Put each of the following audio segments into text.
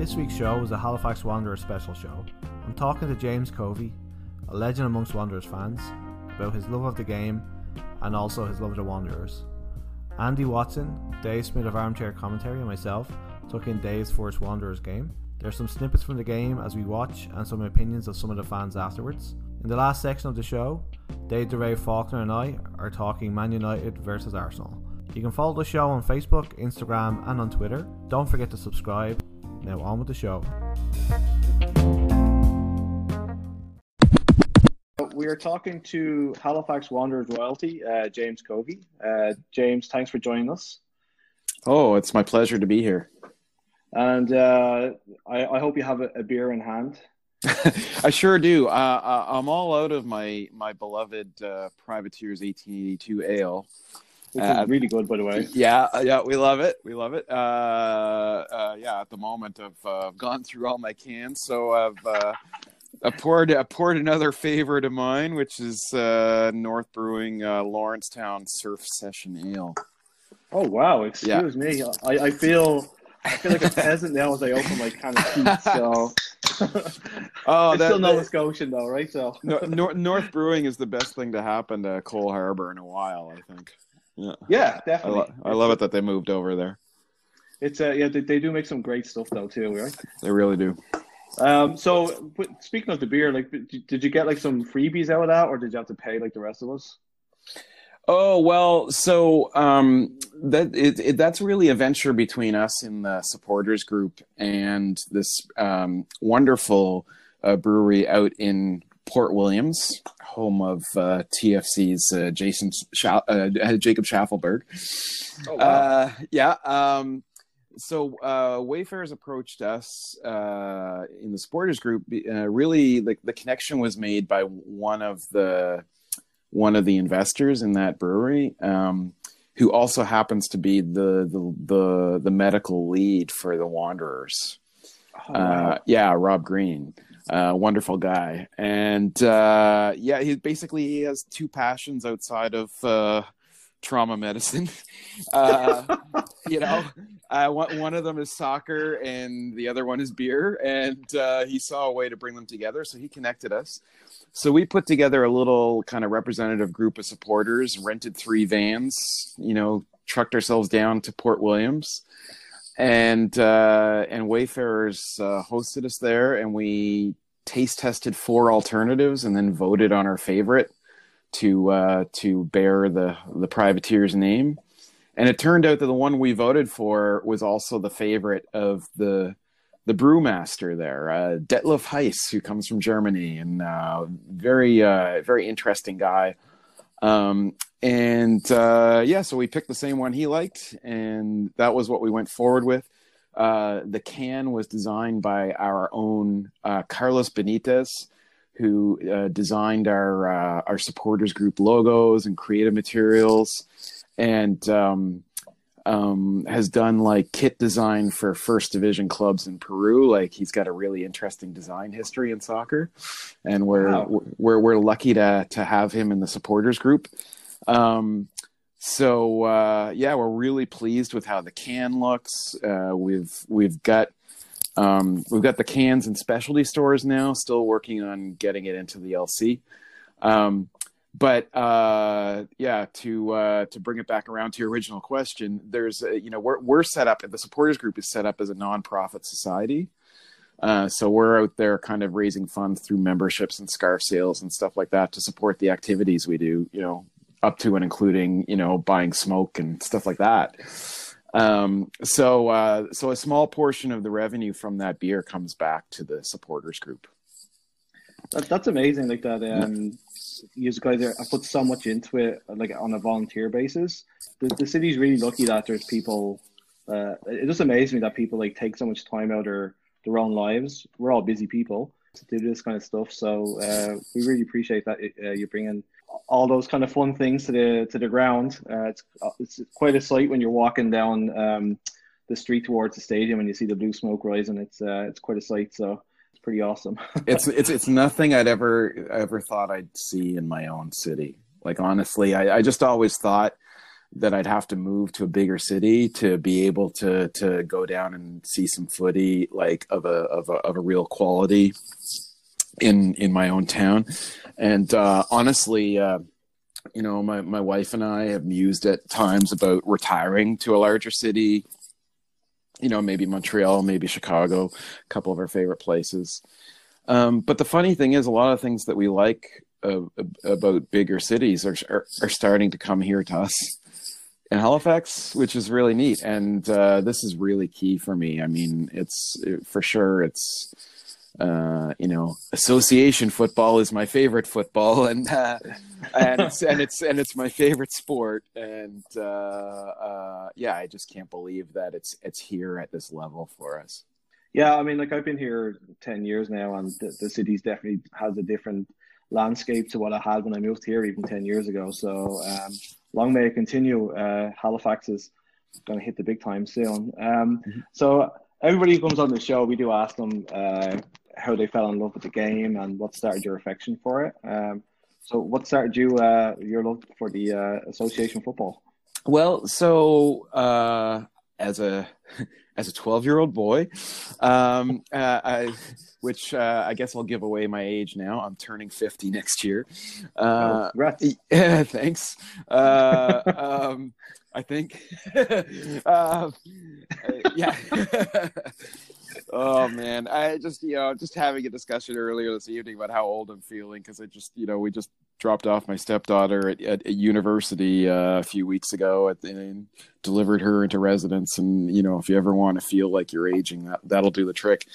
This week's show is a Halifax Wanderers special show. I'm talking to James Covey, a legend amongst Wanderers fans, about his love of the game and also his love of the Wanderers. Andy Watson, Dave Smith of Armchair Commentary, and myself took in Dave's first Wanderers game. There's some snippets from the game as we watch and some opinions of some of the fans afterwards. In the last section of the show, Dave DeRay Faulkner and I are talking Man United versus Arsenal. You can follow the show on Facebook, Instagram, and on Twitter. Don't forget to subscribe. Now, on with the show. We are talking to Halifax Wanderers royalty, uh, James Covey. Uh, James, thanks for joining us. Oh, it's my pleasure to be here. And uh, I, I, hope you have a, a beer in hand. I sure do. Uh, uh, I'm all out of my my beloved uh, Privateers 1882 ale. Which is uh, really good, by the way. Yeah, uh, yeah, we love it. We love it. Uh, uh, yeah, at the moment, uh, I've gone through all my cans, so I've I poured I poured another favorite of mine, which is North Brewing Lawrencetown Surf Session Ale. Oh wow! Excuse yeah. me. I, I feel I feel like a peasant now as I open my can of peat. So, oh, it's that, still Nova that, Scotian though, right? So, North, North Brewing is the best thing to happen to Cole Harbour in a while. I think. Yeah, yeah, definitely. I, lo- I love it that they moved over there. It's uh, yeah, they, they do make some great stuff though too, right? They really do. Um, so speaking of the beer, like, did you get like some freebies out of that, or did you have to pay like the rest of us? Oh well, so um, that it, it, that's really a venture between us in the supporters group and this um, wonderful uh, brewery out in Port Williams, home of uh, TFC's uh, Jason Scha- uh, Jacob Shaffelburg. Oh, wow. Uh, yeah. Um, so uh, Wayfarers approached us in the supporters group. really, like the connection was made by one of the one of the investors in that brewery, um, who also happens to be the, the the the, medical lead for the Wanderers. Oh, wow. uh, yeah, Rob Green, uh, wonderful guy, and uh, yeah, he basically he has two passions outside of uh, trauma medicine. Uh, you know, uh, one, of them is soccer and the other one is beer. And uh, he saw a way to bring them together. So he connected us. So we put together a little kind of representative group of supporters, rented three vans, you know, trucked ourselves down to Port Williams. And uh, and Wayfarers uh, hosted us there, and we taste tested four alternatives, and then voted on our favorite to uh, to bear the the privateer's name. And it turned out that the one we voted for was also the favorite of the the brewmaster there, uh, Detlev Heiss, who comes from Germany, and uh, very uh, very interesting guy. Um, and uh, yeah, so we picked the same one he liked, and that was what we went forward with. Uh, the can was designed by our own uh, Carlos Benitez, who uh, designed our uh, our supporters group logos and creative materials, and um, um, has done like kit design for first division clubs in Peru. Like he's got a really interesting design history in soccer, and we're wow. we're we're lucky to to have him in the supporters group. Um, so uh, yeah, we're really pleased with how the can looks. Uh, we've we've got um, we've got the cans in specialty stores now. Still working on getting it into the LC. Um, but uh, yeah, to uh, to bring it back around to your original question, there's a, you know we're we're set up. The supporters group is set up as a nonprofit society. Uh, so we're out there kind of raising funds through memberships and scarf sales and stuff like that to support the activities we do. You know, up to and including you know buying smoke and stuff like that. Um, so, uh, so a small portion of the revenue from that beer comes back to the supporters group. That, that's amazing, like that. Um, you guys are I put so much into it, like on a volunteer basis. The, the city's really lucky that there's people. Uh, it just amazes me that people like take so much time out of their, own lives. We're all busy people to do this kind of stuff, so uh, we really appreciate that uh, you're bringing all those kind of fun things to the to the ground. Uh, it's it's quite a sight when you're walking down um, the street towards the stadium and you see the blue smoke rising. It's uh, it's quite a sight. So it's pretty awesome. it's it's it's nothing I'd ever ever thought I'd see in my own city. Like honestly, I, I just always thought that I'd have to move to a bigger city to be able to to go down and see some footy like of a of a of a real quality in in my own town. And uh, honestly, uh, you know, my my wife and I have mused at times about retiring to a larger city. You know, maybe Montreal, maybe Chicago, a couple of our favorite places. Um, but the funny thing is, a lot of things that we like uh, about bigger cities are, are, are starting to come here to us in Halifax, which is really neat. And uh, this is really key for me. I mean, it's it, for sure. It's uh, you know, association football is my favorite football, and uh, and it's and it's and it's my favorite sport. And uh, uh, yeah, I just can't believe that it's it's here at this level for us. Yeah, I mean, like I've been here ten years now, and the, the city's definitely has a different landscape to what I had when I moved here even 10 years ago. So um, long may it continue. Uh, Halifax is going to hit the big time soon. Um, mm-hmm. So everybody who comes on the show, we do ask them uh, how they fell in love with the game and what started your affection for it. Um, so what started you uh, your love for the uh, association football? Well, so uh, as a as a 12 year old boy, um, uh, I, which uh, I guess I'll give away my age now. I'm turning 50 next year. Uh, oh, yeah, thanks. Uh, um, I think. uh, yeah. oh man, I just you know just having a discussion earlier this evening about how old I'm feeling because I just you know we just dropped off my stepdaughter at, at, at university uh, a few weeks ago at, and delivered her into residence and you know if you ever want to feel like you're aging that that'll do the trick.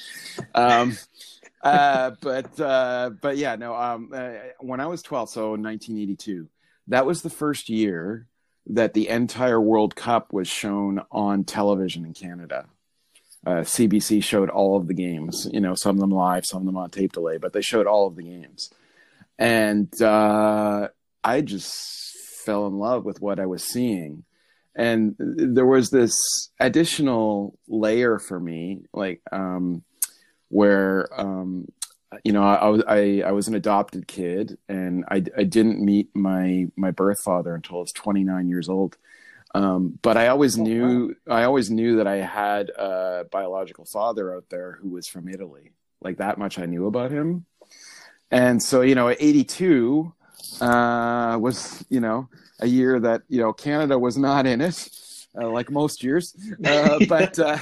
Um, uh, but uh, but yeah no um, uh, when I was 12 so 1982 that was the first year that the entire World Cup was shown on television in Canada uh, CBC showed all of the games. You know, some of them live, some of them on tape delay, but they showed all of the games, and uh, I just fell in love with what I was seeing. And there was this additional layer for me, like um, where um, you know I, was I, I was an adopted kid, and I, I didn't meet my my birth father until I was 29 years old um, but I always oh, knew. I always knew that I had a biological father out there who was from Italy. Like that much I knew about him. And so, you know, 82 uh, was, you know, a year that, you know, Canada was not in it. Uh, like most years, uh, but uh,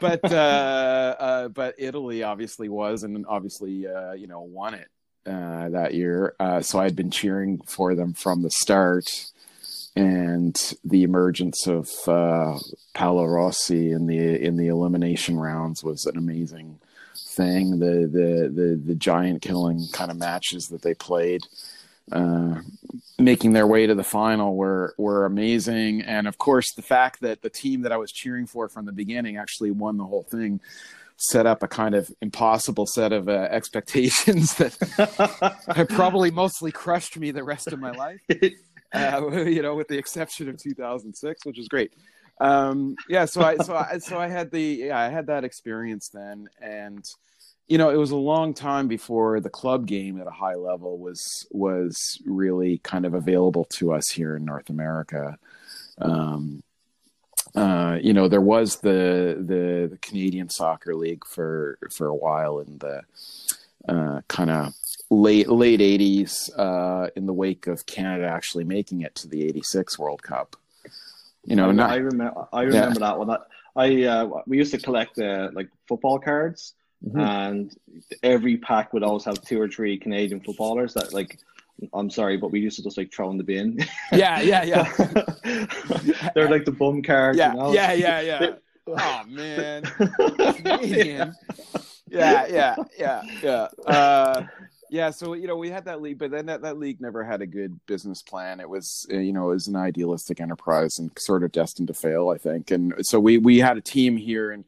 but uh, uh, but Italy obviously was, and obviously uh, you know won it that year. so I'd been cheering for them from the start, and the emergence of uh, Paolo Rossi in the in the elimination rounds was an amazing thing. The the the, the giant killing kind of matches that they played, uh, making their way to the final, were were amazing. And of course, the fact that the team that I was cheering for from the beginning actually won the whole thing set up a kind of impossible set of uh, expectations that probably mostly crushed me the rest of my life. uh, you know, with the exception of 2006, which was great. Um, yeah, so I so I so I had the yeah I had that experience then, and you know it was a long time before the club game at a high level was was really kind of available to us here in North America. Um, uh, you know, there was the, the, the Canadian Soccer League for for a while in the uh, kind of late late 80s uh, in the wake of Canada actually making it to the 86 World Cup. You know, I, not, I remember I remember yeah. that one. I uh, we used to collect uh, like football cards mm-hmm. and every pack would always have two or three Canadian footballers that like I'm sorry, but we used to just like throw in the bin. Yeah, yeah, yeah. They're like the bum cards. Yeah, you know? yeah, yeah, yeah. oh man, Canadian. Yeah, yeah, yeah, yeah. Uh, yeah, so you know we had that league, but then that, that league never had a good business plan. It was uh, you know it was an idealistic enterprise and sort of destined to fail, I think. And so we we had a team here and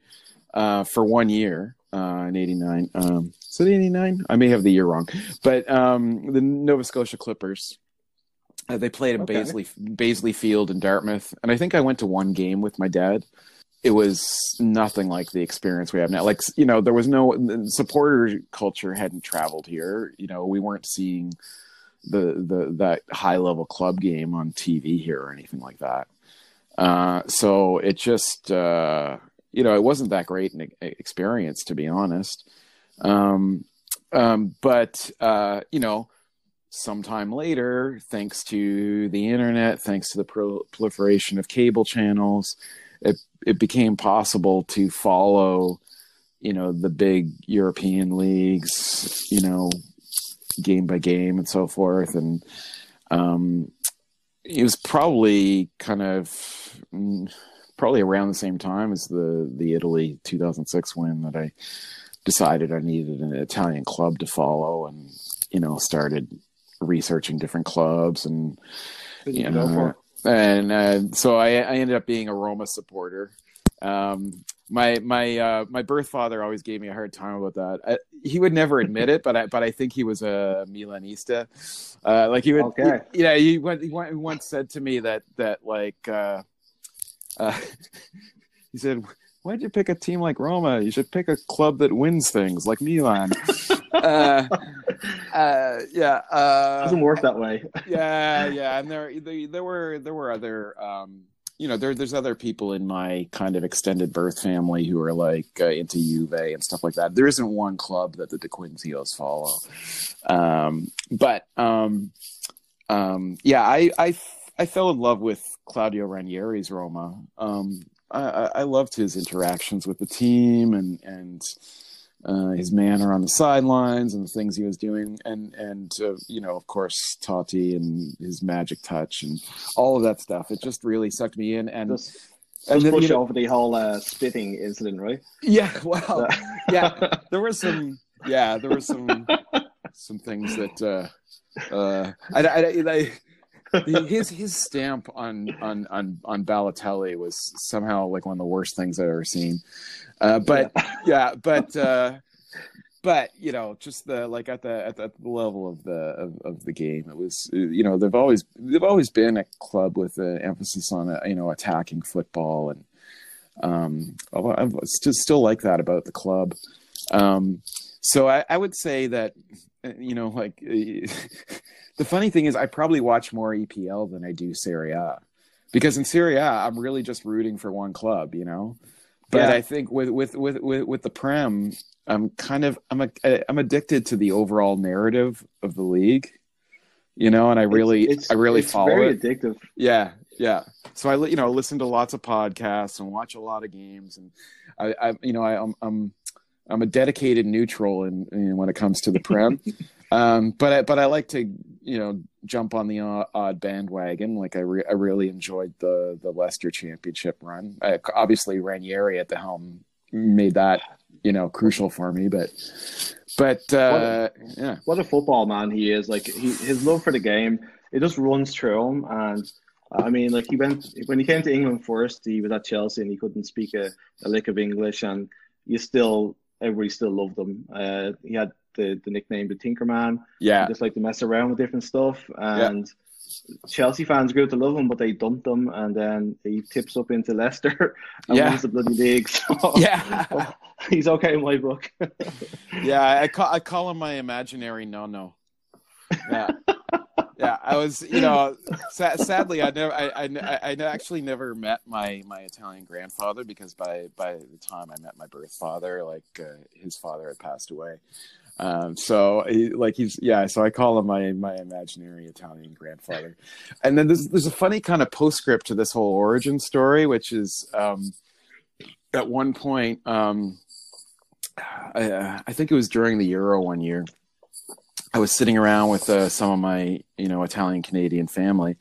uh, for one year uh, in '89. Um, is it '89? I may have the year wrong, but um, the Nova Scotia Clippers. Uh, they played at okay. Beazley Beazley Field in Dartmouth, and I think I went to one game with my dad it was nothing like the experience we have now. Like, you know, there was no supporter culture hadn't traveled here. You know, we weren't seeing the the that high level club game on TV here or anything like that. Uh, so it just uh, you know it wasn't that great an experience to be honest. Um, um, but uh, you know, sometime later, thanks to the internet, thanks to the pro- proliferation of cable channels, it it became possible to follow you know the big European leagues, you know, game by game and so forth, and um, it was probably kind of mm, probably around the same time as the the Italy 2006 win that I decided I needed an Italian club to follow, and you know started researching different clubs and you know, and uh, so I, I ended up being a Roma supporter. Um, my my uh, my birth father always gave me a hard time about that. I, he would never admit it, but I but I think he was a Milanista. Uh, like he would, okay. he, yeah. He, went, he once said to me that that like uh, uh, he said, "Why'd you pick a team like Roma? You should pick a club that wins things like Milan." uh, uh, yeah, uh, doesn't work that way. yeah, yeah, and there, there were there were other um, you know, there, there's other people in my kind of extended birth family who are like uh, into Juve and stuff like that. There isn't one club that the De Quincios follow. Um, but um, um, yeah, I, I, I fell in love with Claudio Ranieri's Roma. Um, I, I loved his interactions with the team and, and uh, his manner on the sidelines and the things he was doing, and and uh, you know, of course, Totti and his magic touch and all of that stuff. It just really sucked me in, and. Just, and then, push you know, over the whole uh, spitting incident, right? Yeah, well, yeah, there was some, yeah, there were some, some things that, uh, uh, I, I, I his his stamp on on on on Balotelli was somehow like one of the worst things I've ever seen. Uh, but yeah. yeah, but uh, but you know, just the like at the at the level of the of, of the game, it was you know they've always they've always been a club with an emphasis on you know attacking football and um, I still still like that about the club. Um, so I, I would say that Uh, you know like the funny thing is I probably watch more EPL than I do Serie A because in Serie A I'm really just rooting for one club, you know. But yeah. I think with, with with with with the Prem, I'm kind of I'm a uh, I'm addicted to the overall narrative of the league, you know, and I really it's, it's, I really it's follow very it. addictive. Yeah, yeah. So I you know listen to lots of podcasts and watch a lot of games, and I, I you know I, I'm I'm I'm a dedicated neutral in, in when it comes to the Prem. Um, but I, but I like to you know jump on the odd bandwagon. Like I, re- I really enjoyed the the Leicester Championship run. I, obviously, Ranieri at the helm made that you know crucial for me. But but uh, what yeah, what a football man he is! Like he, his love for the game, it just runs through him. And I mean, like he went when he came to England first. He was at Chelsea and he couldn't speak a, a lick of English, and you still everybody still loved him. Uh, he had the, the nickname the Tinkerman. Yeah. He just like to mess around with different stuff. And yeah. Chelsea fans grew to love him, but they dumped him, and then he tips up into Leicester and yeah. wins the bloody league. So yeah, he's okay in my book. yeah, I call I call him my imaginary no no. Yeah. Yeah, I was, you know, sa- sadly, I never, I, I, I actually never met my my Italian grandfather because by by the time I met my birth father, like uh, his father had passed away. Um, so he, like he's yeah, so I call him my my imaginary Italian grandfather. And then there's there's a funny kind of postscript to this whole origin story, which is um, at one point, um, I, I think it was during the Euro one year. I was sitting around with uh, some of my you know Italian Canadian family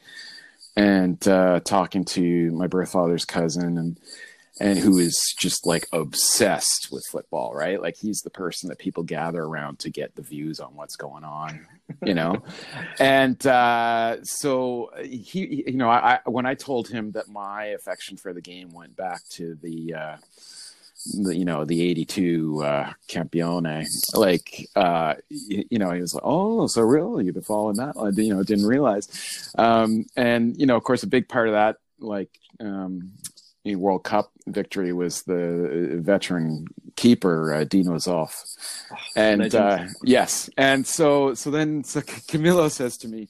and uh, talking to my birth father's cousin and and who is just like obsessed with football, right? Like he's the person that people gather around to get the views on what's going on, you know. and uh, so he, you know, I, I, when I told him that my affection for the game went back to the, uh, the you know, the '82 uh, Campione, like, uh, you, you know, he was like, "Oh, so really? You've been following that?" I, you know, didn't realize. Um, and you know, of course, a big part of that, like. Um, World Cup victory was the veteran keeper uh, Dino Zoff. And uh, yes, and so so then so Camilo says to me,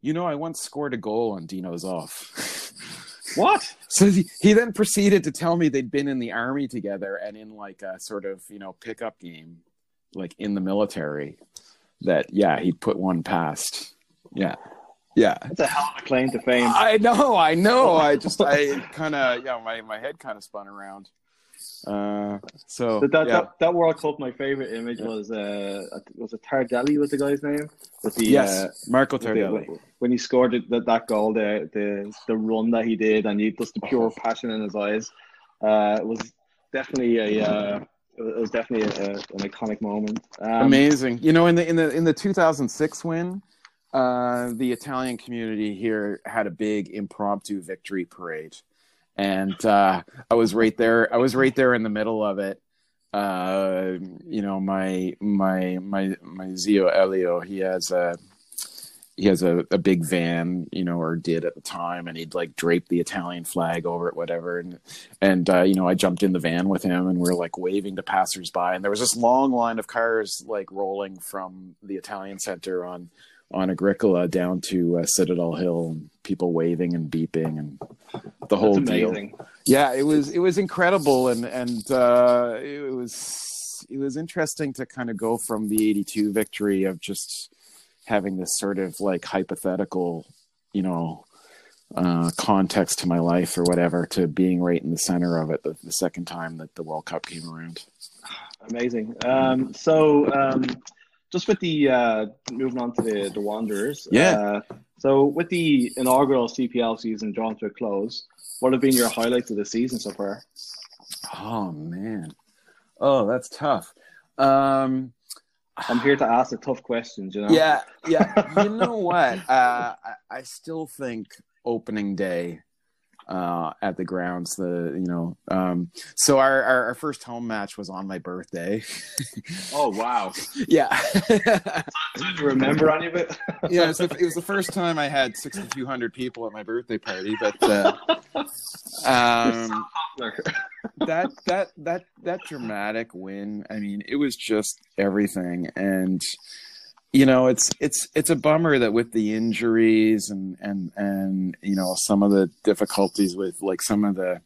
"You know, I once scored a goal on Dino Zoff." What? So he, he then proceeded to tell me they'd been in the army together and in like a sort of you know pickup game, like in the military. That yeah, he'd put one past. Yeah, yeah. That's a hell of a claim to fame. I know, I know. I just I kind of yeah, my my head kind of spun around. Uh, so But that, yeah. that that World Cup, my favorite image was uh was it Tardelli was the guy's name with the yes, uh, Marco with the- when he scored that that goal the the the run that he did and he just the pure passion in his eyes uh was definitely a uh, it was definitely a, an iconic moment. Um, Amazing. You know, in the in the in the 2006 win, uh, the Italian community here had a big impromptu victory parade, and uh, I was right there. I was right there in the middle of it. Uh, you know, my my my my Zio Elio, he has a he has a, a big van, you know, or did at the time, and he'd like drape the Italian flag over it, whatever. And and uh, you know, I jumped in the van with him, and we are like waving to passersby, and there was this long line of cars like rolling from the Italian Center on on Agricola down to uh, Citadel Hill, and people waving and beeping, and the whole that's deal amazing. yeah it was it was incredible and and uh it was it was interesting to kind of go from the 82 victory of just having this sort of like hypothetical you know uh context to my life or whatever to being right in the center of it the, the second time that the world cup came around Amazing. Um, so, um, just with the uh, moving on to the the Wanderers. Yeah. Uh, so, with the inaugural CPL season drawn to a close, what have been your highlights of the season so far? oh man oh that's tough um I'm here to ask the tough questions. You know. yeah yeah you know what uh I, I still think opening day uh at the grounds the you know um so our our, our first home match was on my birthday Oh wow. yeah you remember any of it? yeah it was, the, it was the first time i had 6200 people at my birthday party but uh um that that that that dramatic win i mean it was just everything and you know it's it's it's a bummer that with the injuries and and and you know some of the difficulties with like some of the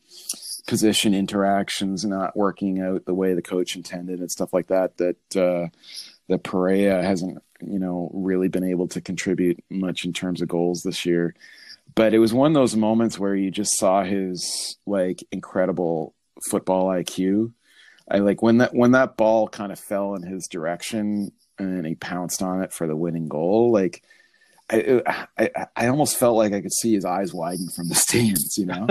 position interactions not working out the way the coach intended and stuff like that that uh that Perea hasn't you know really been able to contribute much in terms of goals this year but it was one of those moments where you just saw his like incredible football IQ. I like when that when that ball kind of fell in his direction and he pounced on it for the winning goal. Like I, I, I almost felt like I could see his eyes widen from the stands, you know.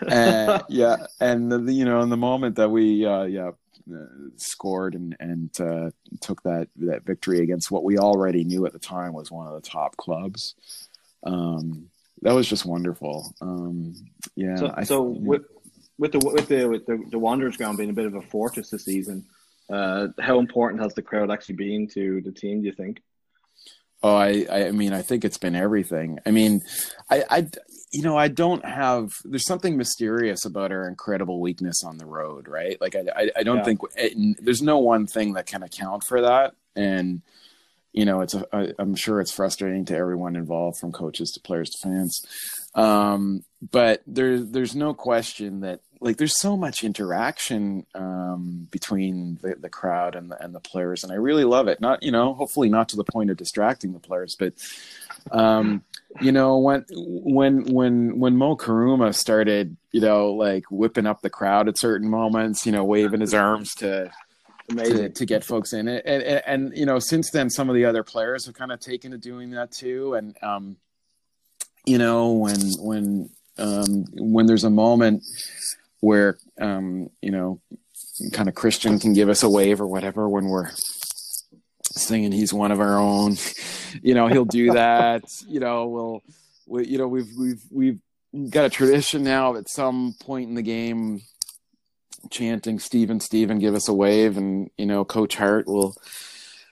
and, yeah, and the, you know, in the moment that we, uh, yeah, uh, scored and and uh, took that that victory against what we already knew at the time was one of the top clubs. Um, that was just wonderful. Um, yeah. so, I- so with with the with the with the, the Wanderers ground being a bit of a fortress this season, uh, how important has the crowd actually been to the team? Do you think? Oh, I, I mean, I think it's been everything. I mean, I, I, you know, I don't have. There's something mysterious about our incredible weakness on the road, right? Like, I, I, I don't Yeah. think it, there's no one thing that can account for that, and you know, it's a, I, I'm sure it's frustrating to everyone involved, from coaches to players to fans. Um, but there's there's no question that like there's so much interaction um, between the, the crowd and the and the players, and I really love it. Not you know, hopefully not to the point of distracting the players, but um, you know when when when when Mo Kourouma started, you know, like whipping up the crowd at certain moments, you know, waving his arms to to, to get folks in it. And, and, and, you know, since then, some of the other players have kind of taken to doing that too. And, um, you know, when, when, um, when there's a moment where, um, you know, kind of Christian can give us a wave or whatever when we're singing he's one of our own, you know, he'll do that, you know, we'll, we, you know, we've, we've, we've got a tradition now at some point in the game, chanting Stephen, Stephen, give us a wave. And, you know, Coach Hart will,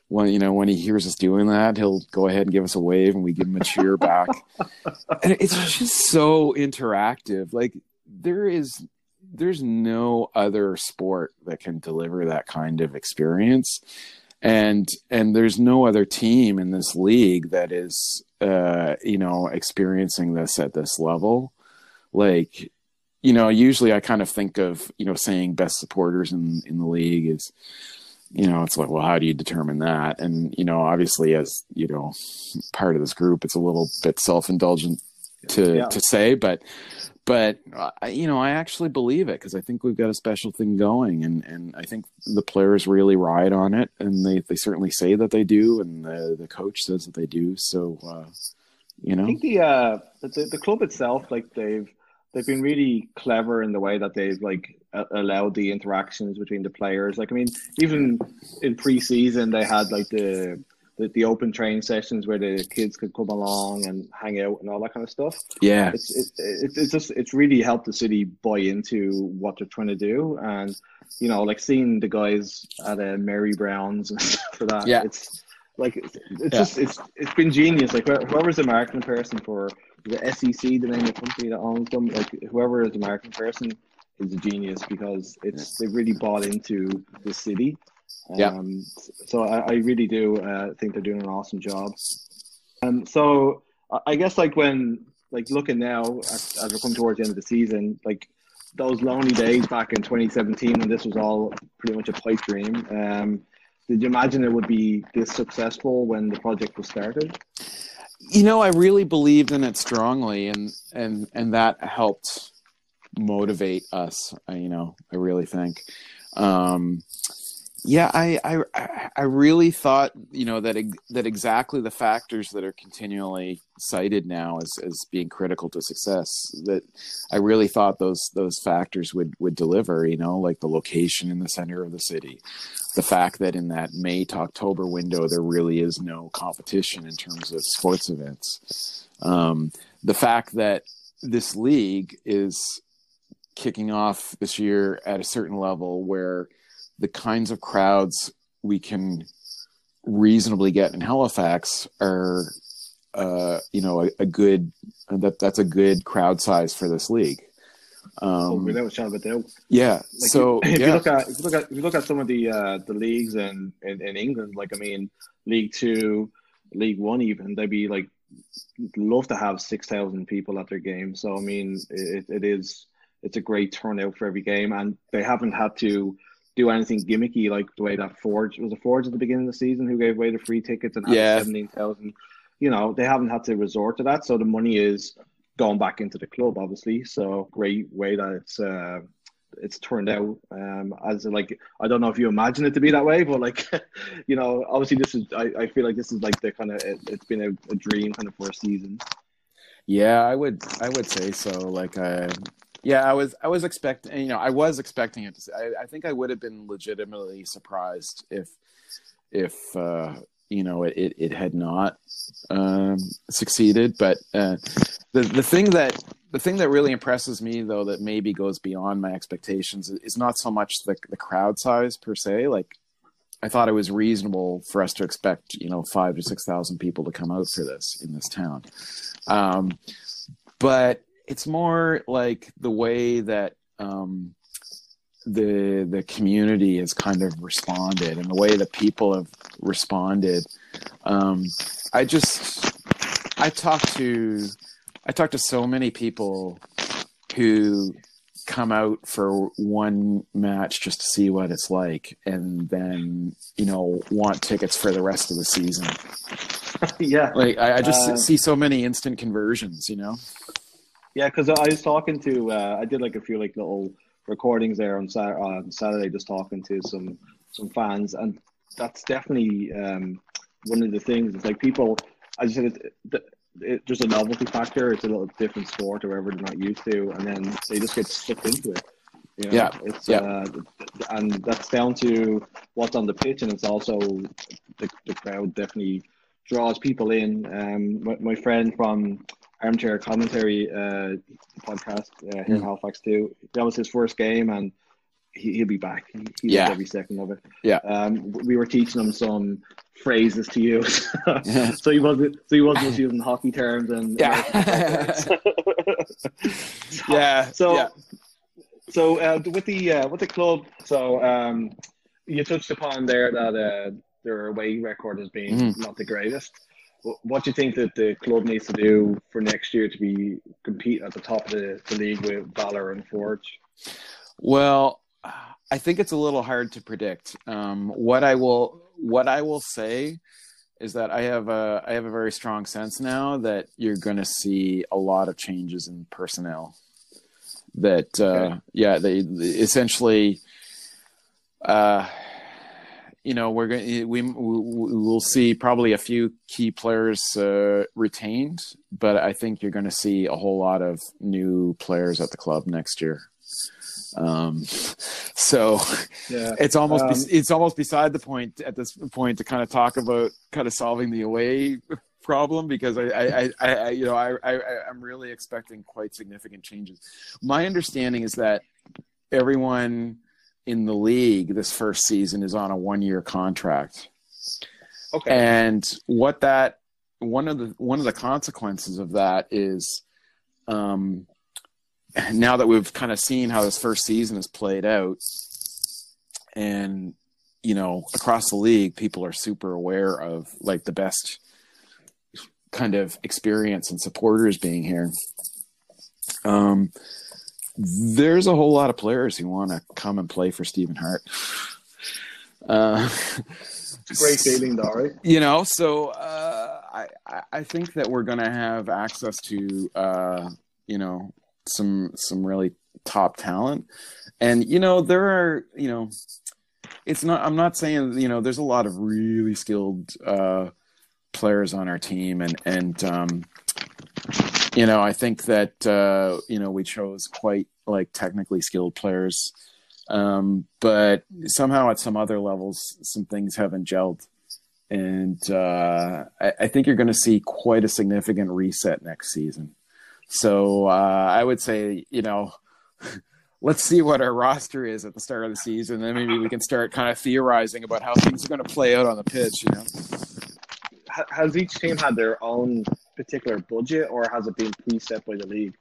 when, you know, when he hears us doing that, he'll go ahead and give us a wave and we give him a cheer back. and it's just so interactive. Like there is there's no other sport that can deliver that kind of experience. And and there's no other team in this league that is uh you know experiencing this at this level. Like you know usually i kind of think of you know saying best supporters in in the league is you know it's like well how do you determine that? And you know obviously as you know part of this group it's a little bit self-indulgent to Yeah. to say but but uh, you know i actually believe it because i think we've got a special thing going and and i think the players really ride on it and they they certainly say that they do and the the coach says that they do so uh you know, I think the uh the, the club itself, like they've they've been really clever in the way that they've like allowed the interactions between the players. Like I mean, even in preseason, they had like the the, the open train sessions where the kids could come along and hang out and all that kind of stuff. yeah It's it, it, it's just it's really helped the city buy into what they're trying to do, and you know, like seeing the guys at uh, Mary Brown's and stuff for that. Yeah. it's like it's, it's Yeah. just it's it's been genius. Like wh- whoever's the marketing person for the SEC, the name of the company that owns them, like whoever is the marketing person is a genius because it's they've really bought into the city. Yeah. Um, so I, I really do uh, think they're doing an awesome job. Um, so I- guess like when like looking now as, as we're coming towards the end of the season, like those lonely days back in 2017 when this was all pretty much a pipe dream. Um, did you imagine it would be this successful when the project was started? you know i really believed in it strongly and and and that helped motivate us I, you know i really think um yeah I, I i really thought you know that that exactly the factors that are continually cited now as as being critical to success that i really thought those those factors would would deliver you know like the location in the center of the city the fact that in that May to October window there really is no competition in terms of sports events. Um, the fact that this league is kicking off this year at a certain level where the kinds of crowds we can reasonably get in Halifax are, uh, you know, a, a good that that's a good crowd size for this league. Um, without a shadow of a yeah. Like, so if yeah. you look at if you look at if you look at some of the uh, the leagues in, in in England, like I mean, League Two, League One, even they'd be like love to have six thousand people at their game. So I mean, it, it is it's a great turnout for every game, and they haven't had to do anything gimmicky like the way that Forge was a Forge at the beginning of the season who gave away the free tickets and had Yeah. seventeen thousand. You know, they haven't had to resort to that, so the money is going back into the club, obviously. So great way that it's uh, it's turned out. Um, as like I don't know if you imagine it to be that way, but like you know, obviously this is I, I feel like this is like the kind of it, it's been a, a dream kind of for a season. Yeah, I would I would say so. Like I yeah, I was I was expecting you know, I was expecting it to I, I think I would have been legitimately surprised if if uh you know it, it, it had not um succeeded. But uh the the thing that the thing that really impresses me though that maybe goes beyond my expectations is not so much the the crowd size per se. Like I thought it was reasonable for us to expect, you know, five to six thousand people to come out for this in this town. Um, but it's more like the way that um, the the community has kind of responded and the way that people have responded. Um, I just I talked to I talked to so many people who come out for one match just to see what it's like and then you know want tickets for the rest of the season. Yeah, like i, I just Uh, see so many instant conversions you know yeah, because I was talking to uh, I did like a few like little recordings there on Sat- on Saturday, just talking to some some fans, and that's definitely um, one of the things. It's like people, I just said, it, it, it, there's a novelty factor. It's a little different sport, or whatever they're not used to, and then they just get sucked into it. You know, Yeah, it's yeah. Uh, and that's down to what's on the pitch, and it's also the, the crowd definitely draws people in. Um, my, my friend from Armchair Commentary uh, podcast uh, here in Mm. Halifax too. That was his first game, and he, he'll be back. He, Yeah. every second of it. Yeah. Um, we were teaching him some phrases to use, so he wasn't. So he wasn't just using hockey terms and Yeah. Terms. yeah So, yeah So uh, with the uh, with the club, so um, you touched upon there that uh, their away record has been Mhm. not the greatest. Wh- What do you think that the club needs to do for next year to be compete at the top of the, the league with Valor and Forge? Well, I think it's a little hard to predict. Um, what I will what I will say is that I have a I have a very strong sense now that you're going to see a lot of changes in personnel. That uh, Okay. yeah, they, they essentially, uh, you know, we're going we we will see probably a few key players uh, retained, but I think you're going to see a whole lot of new players at the club next year. Um, so Yeah. it's almost Um, it's almost beside the point at this point to kind of talk about kind of solving the away problem because I I, I, I you know I, I I'm really expecting quite significant changes. My understanding is that everyone in the league this first season is on a one year contract. Okay. And what that one of the one of the consequences of that is um now that we've kind of seen how this first season has played out and you know across the league people are super aware of like the best kind of experience and supporters being here um there's a whole lot of players who want to come and play for Stephen Hart uh great feeling, though, right? you know so uh I, I think that we're gonna have access to uh you know some some really top talent and you know there are you know it's not i'm not saying you know there's a lot of really skilled uh players on our team and and um you know i think that uh you know we chose quite like technically skilled players um but somehow at some other levels some things haven't gelled and uh, I, I think you're going to see quite a significant reset next season. So uh, I would say, you know, let's see what our roster is at the start of the season, then maybe we can start kind of theorizing about how things are going to play out on the pitch. You know, Has each team had their own particular budget, or has it been preset by the league?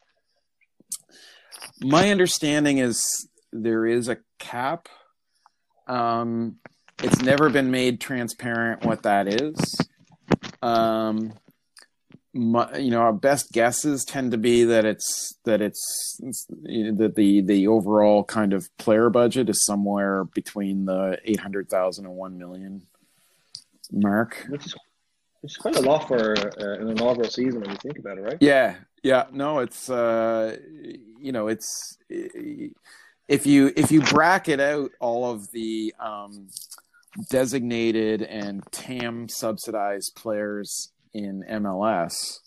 my understanding is there is a cap. Um, it's never been made transparent what that is. Um, my, you know, our best guesses tend to be that it's that it's, it's that the the overall kind of player budget is somewhere between the eight hundred thousand and one million mark. Which is which is quite a lot for uh, an inaugural season when you think about it, right? Yeah, yeah. No, it's uh, you know, it's if you if you bracket out all of the um, designated and TAM subsidized players in MLS,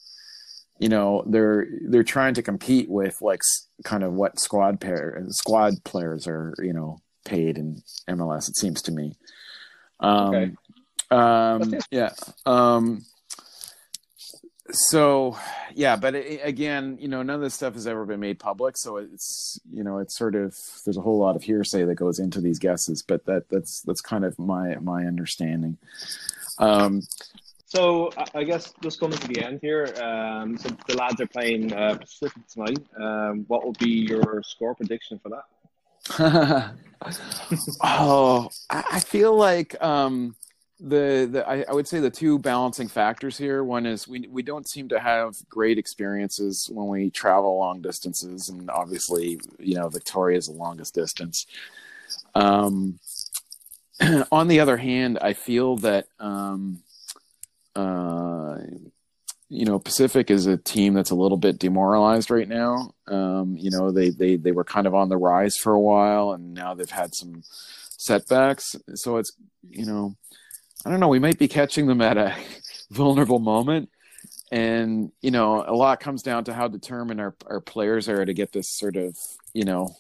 you know, they're they're trying to compete with like kind of what squad pair squad players are, you know, paid in MLS. It seems to me. Um, Okay. Um, yeah. Um, so yeah but it, again you know none of this stuff has ever been made public so it's you know it's sort of there's a whole lot of hearsay that goes into these guesses but that that's that's kind of my my understanding um So I- guess just coming to the end here, um, so the lads are playing uh, Pacific tonight. Um, what will be your score prediction for that? oh I, I feel like um the, the I, I would say the two balancing factors here. One is we we don't seem to have great experiences when we travel long distances and obviously you know victoria is the longest distance. Um on the other hand i feel that um uh you know pacific is a team that's a little bit demoralized right now. Um you know they they they were kind of on the rise for a while and now they've had some setbacks. So it's you know I don't know. We might be catching them at a vulnerable moment, and you know, a lot comes down to how determined our our players are to get this sort of you know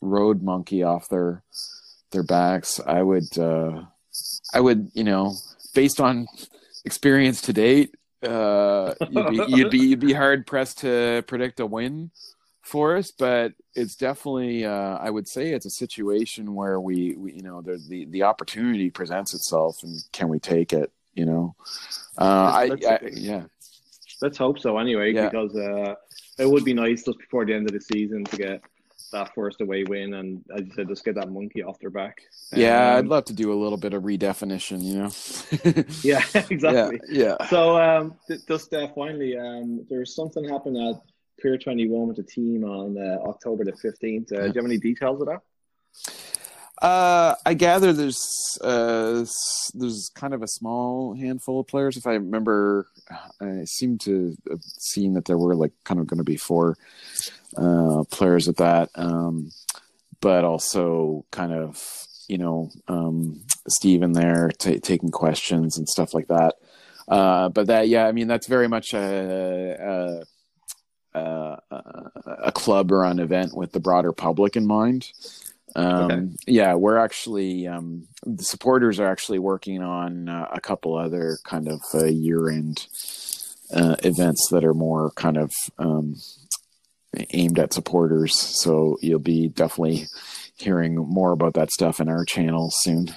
road monkey off their their backs. I would, uh, I would, you know, based on experience to date, uh, you'd be you'd be you'd be hard pressed to predict a win for us, but it's definitely uh, I would say it's a situation where we, we you know the, the the opportunity presents itself and can we take it you know uh, I, I yeah Let's hope so, anyway, Yeah. because uh, it would be nice just before the end of the season to get that first away win, and as you said, just get that monkey off their back. Yeah, Um, I'd love to do a little bit of redefinition. You know. Yeah, exactly. Yeah. yeah. So, um, just uh, finally, um, there's something happened at Pier 21 with the team on uh, October the 15th. Uh, Do you have any details of that? Uh, I gather there's uh, there's kind of a small handful of players. If I remember, I seem to have seen that there were like kind of going to be four uh, players at that, um, but also kind of you know um, Steve in there ta taking questions and stuff like that. Uh, but that yeah, I mean that's very much a, a, a, a club or an event with the broader public in mind. Um, Okay. Yeah, we're actually um, the supporters are actually working on uh, a couple other kind of uh, year-end uh, events that are more kind of um, aimed at supporters. So you'll be definitely hearing more about that stuff in our channel soon.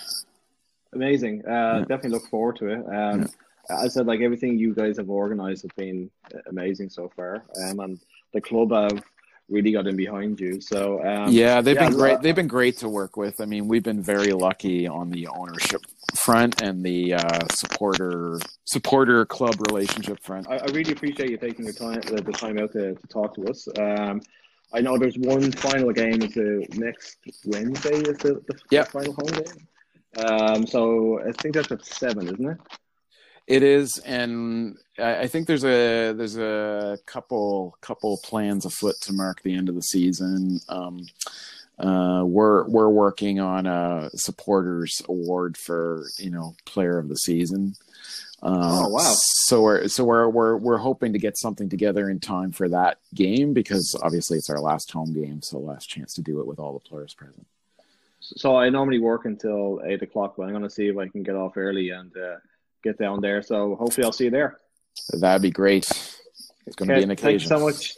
Amazing. Uh, Yeah. Definitely look forward to it. Um, As I said, like everything you guys have organized has been amazing so far, um, and the club have really got in behind you. So um, yeah, they've yeah, been great. uh, They've been great to work with. I mean, we've been very lucky on the ownership front and the uh, supporter supporter club relationship front. I, I really appreciate you taking the time the, the time out to, to talk to us. Um, I know there's one final game. Is the next Wednesday? Is the, the, Yeah. the final home game? Um, so I think that's at seven, isn't it? It is, and I I think there's a there's a couple couple plans afoot to mark the end of the season. Um, uh, we're we're working on a supporters award for you know player of the season. Uh, Oh, wow. So we're so we're we're we're hoping to get something together in time for that game because obviously it's our last home game, so last chance to do it with all the players present. So I normally work until eight o'clock, but I'm going to see if I can get off early and uh, get down there. So hopefully I'll see you there. That'd be great. It's going to be an Okay, thanks occasion. so much.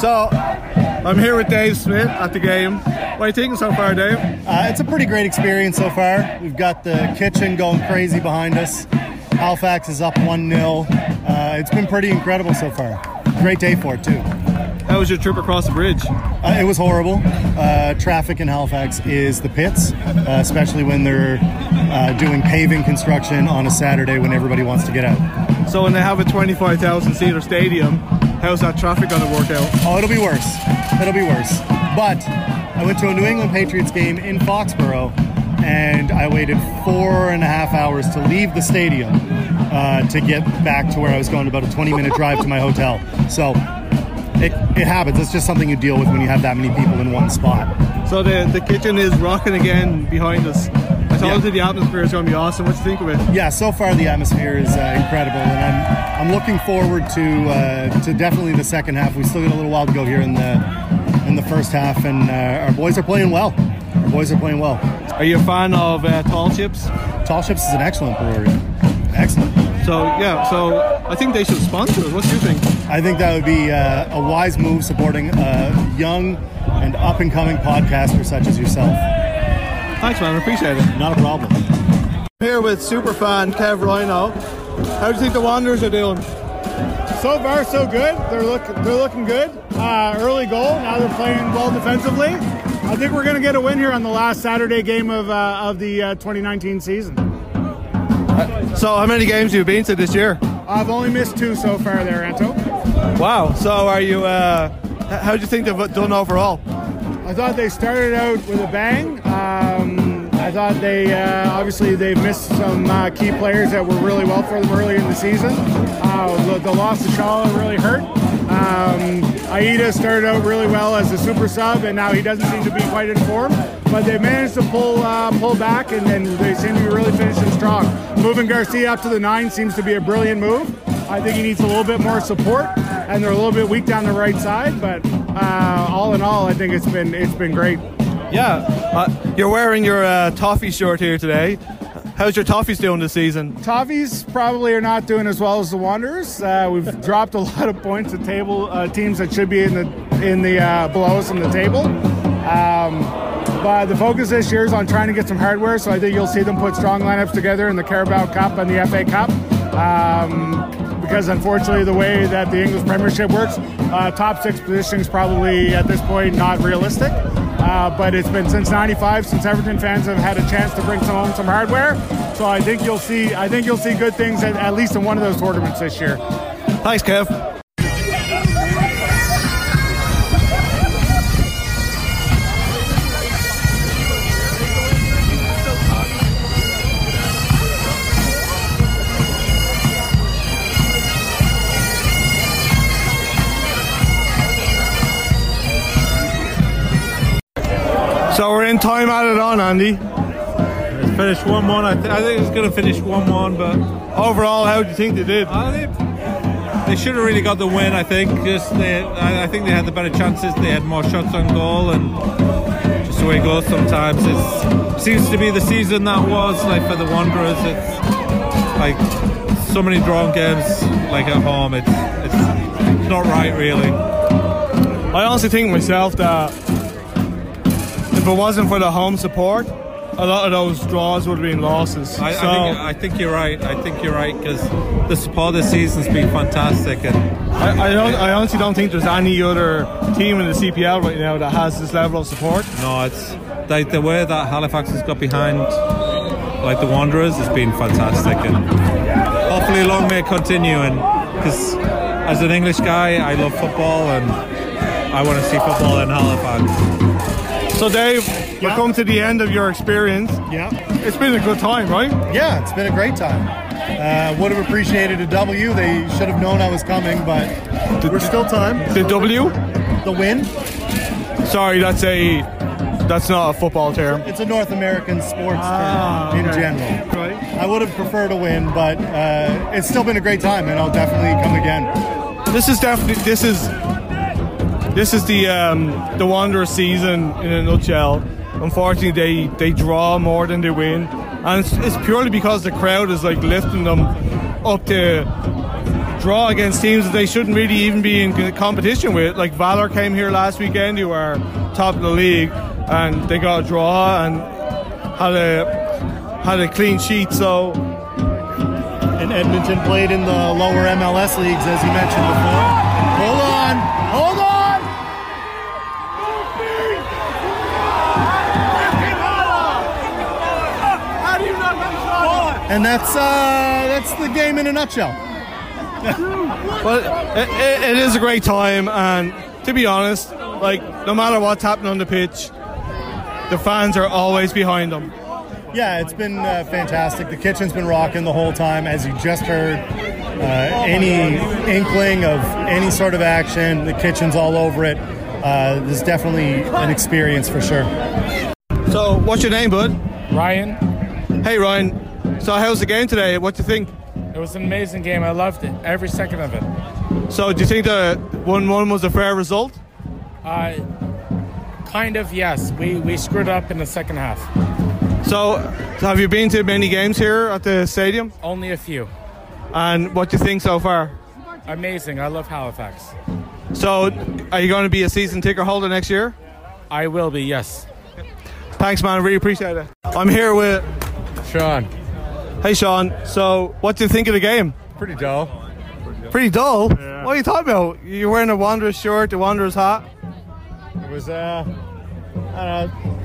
So, I'm here with Dave Smith at the game. What are you thinking so far, Dave? Uh, it's a pretty great experience so far. We've got the kitchen going crazy behind us. Halifax is up 1 0. Uh, it's been pretty incredible so far. Great day for it, too. How was your trip across the bridge? Uh, it was horrible. Uh, traffic in Halifax is the pits, uh, especially when they're uh, doing paving construction on a Saturday when everybody wants to get out. So, when they have a 25,000 seater stadium, how's that traffic going to work out? Oh, it'll be worse. It'll be worse. But I went to a New England Patriots game in Foxborough, and I waited four and a half hours to leave the stadium uh, to get back to where I was going. About a 20 minute drive to my hotel. So it, it happens. It's just something you deal with when you have that many people in one spot. So, the, the kitchen is rocking again behind us. Told Yeah. you the atmosphere is going to be awesome. What do you think of it? Yeah, so far the atmosphere is uh, incredible, and I'm I'm looking forward to uh, to definitely the second half. We still got a little while to go here in the in the first half, and uh, our boys are playing well. Our boys are playing well. Are you a fan of uh, tall chips? Tall Ships is an excellent brewery. Excellent. So, yeah, so I think they should sponsor us. What do you think? I think that would be uh, a wise move supporting a young and up and coming podcaster such as yourself. Thanks, man. I appreciate it. Not a problem. Here with superfan Kev Rhino. How do you think the Wanderers are doing? So far, so good. They're look they're looking good. Uh, early goal. Now they're playing well defensively. I think we're going to get a win here on the last Saturday game of uh, of the uh, 2019 season. So, how many games have you been to this year? I've only missed two so far there, Anto. Wow. So, are you? Uh, how do you think they've done overall? I thought they started out with a bang. Um, I thought they uh, obviously they've missed some uh, key players that were really well for them early in the season. Uh, the, the loss of Shaw really hurt. Um, Aida started out really well as a super sub, and now he doesn't seem to be quite in form. But they managed to pull uh, pull back, and then they seem to be really finishing strong. Moving Garcia up to the nine seems to be a brilliant move. I think he needs a little bit more support, and they're a little bit weak down the right side. But uh, all in all, I think it's been it's been great. Yeah. Uh, you're wearing your uh, toffee shirt here today. how's your Toffees doing this season? Toffees probably are not doing as well as the Wanderers. Uh, we've dropped a lot of points to table uh, teams that should be in the in the uh, below us in the table. Um, but the focus this year is on trying to get some hardware, so I think you'll see them put strong lineups together in the Carabao Cup and the FA Cup. Um, because unfortunately, the way that the English Premiership works, uh, top six positions probably at this point not realistic. Uh, but it's been since '95 since Everton fans have had a chance to bring some home some hardware. So I think you'll see I think you'll see good things at, at least in one of those tournaments this year. Thanks, Kev. Time added on, Andy. It's finished 1 1. I, th- I think it's going to finish 1 1, but Overall, how do you think they did? I think they should have really got the win. I think just they, I, I think they had the better chances. They had more shots on goal, and just the way it goes sometimes. It seems to be the season that was like for the Wanderers. It's like so many drawn games, like at home. It's it's, it's not right, really. I honestly think myself that it wasn't for the home support, a lot of those draws would have been losses. I, so, I, think, I think you're right. I think you're right because the support this season's been fantastic, and I, I, don't, I honestly don't think there's any other team in the CPL right now that has this level of support. No, it's like the way that Halifax has got behind like the Wanderers has been fantastic, and hopefully long may it continue. And because as an English guy, I love football, and I want to see football in Halifax. So, Dave, we're come to the end of your experience. Yeah. It's been a good time, right? Yeah, it's been a great time. Uh, would have appreciated a W. They should have known I was coming, but we're still time. The W? The win. Sorry, that's a that's not a football term. It's a North American sports Ah, term in okay. general. Right. I would have preferred a win, but uh, it's still been a great time, and I'll definitely come again. This is definitely this is this is the um, the Wanderers season in a nutshell. Unfortunately, they they draw more than they win, and it's, it's purely because the crowd is like lifting them up to draw against teams that they shouldn't really even be in competition with. Like Valour came here last weekend, who are top of the league, and they got a draw and had a had a clean sheet. So And Edmonton played in the lower MLS leagues, as you mentioned before. Hold on, hold on. And that's uh, that's the game in a nutshell. But it, it, it is a great time, and to be honest, like no matter what's happening on the pitch, the fans are always behind them. Yeah, it's been uh, fantastic. The kitchen's been rocking the whole time, as you just heard. Uh, any inkling of any sort of action, the kitchen's all over it. Uh, this is definitely an experience for sure. So, what's your name, bud? Ryan, Hey, Ryan. So, how's the game today? What do you think? it was an amazing game. I loved it, every second of it. So, do you think the one-one was a fair result? Uh, kind of, yes. We, we screwed up in the second half. So, have you been to many games here at the stadium? Only a few. And what do you think so far? Amazing. I love Halifax. So, are you going to be a season ticket holder next year? I will be, yes. Thanks, man. Really appreciate it. I'm here with. Sean. Hey, Sean. So, what do you think of the game? Pretty dull. Pretty dull. What are you talking about? You're wearing a Wanderers shirt, a Wanderers hat. It was, uh, I don't know.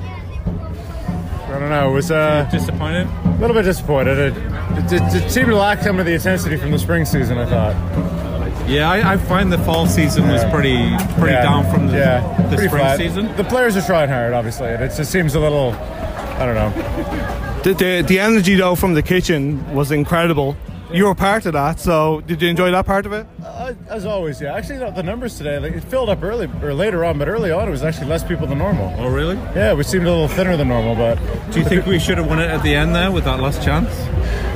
I don't know. It was uh, Disappointed? a little bit disappointed. It, it, it, it seemed to lack some of the intensity from the spring season. I thought. Yeah, I, I find the fall season was pretty pretty Yeah. down from the, yeah, the spring flat. season. The players are trying hard, obviously, and it just seems a little. I don't know. The, the, the energy, though, from the kitchen was incredible. You were part of that, so did you enjoy that part of it? Uh, as always, yeah. Actually, the, the numbers today, like, it filled up early or later on, but early on it was actually less people than normal. Oh, really? Yeah, we seemed a little thinner than normal, but Do you think we should have won it at the end there with that last chance?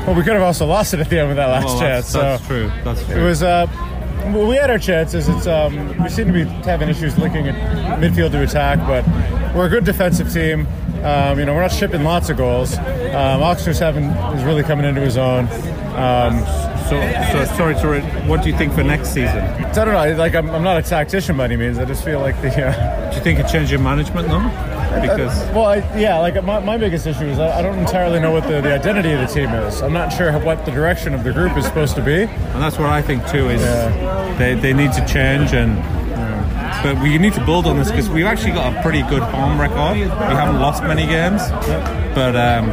well, we could have also lost it at the end with that last Well, chance. Oh, that's, that's true. That's it was. Uh, we had our chances. It's um, we seem to be having issues linking at midfield to attack, but we're a good defensive team. Um, you know, we're not shipping lots of goals. Um, Oxner's having is really coming into his own. Um, So, so sorry to. What do you think for next season? I don't know. Like I'm, I'm not a tactician by any means. I just feel like the. Uh, Do you think it changed your management though? Because well, I, yeah, like my, my biggest issue is I, I don't entirely know what the, the identity of the team is. I'm not sure what the direction of the group is supposed to be. and that's what I think too is Yeah. they, they need to change and but we need to build on this because we've actually got a pretty good home record. We haven't lost many games, but um,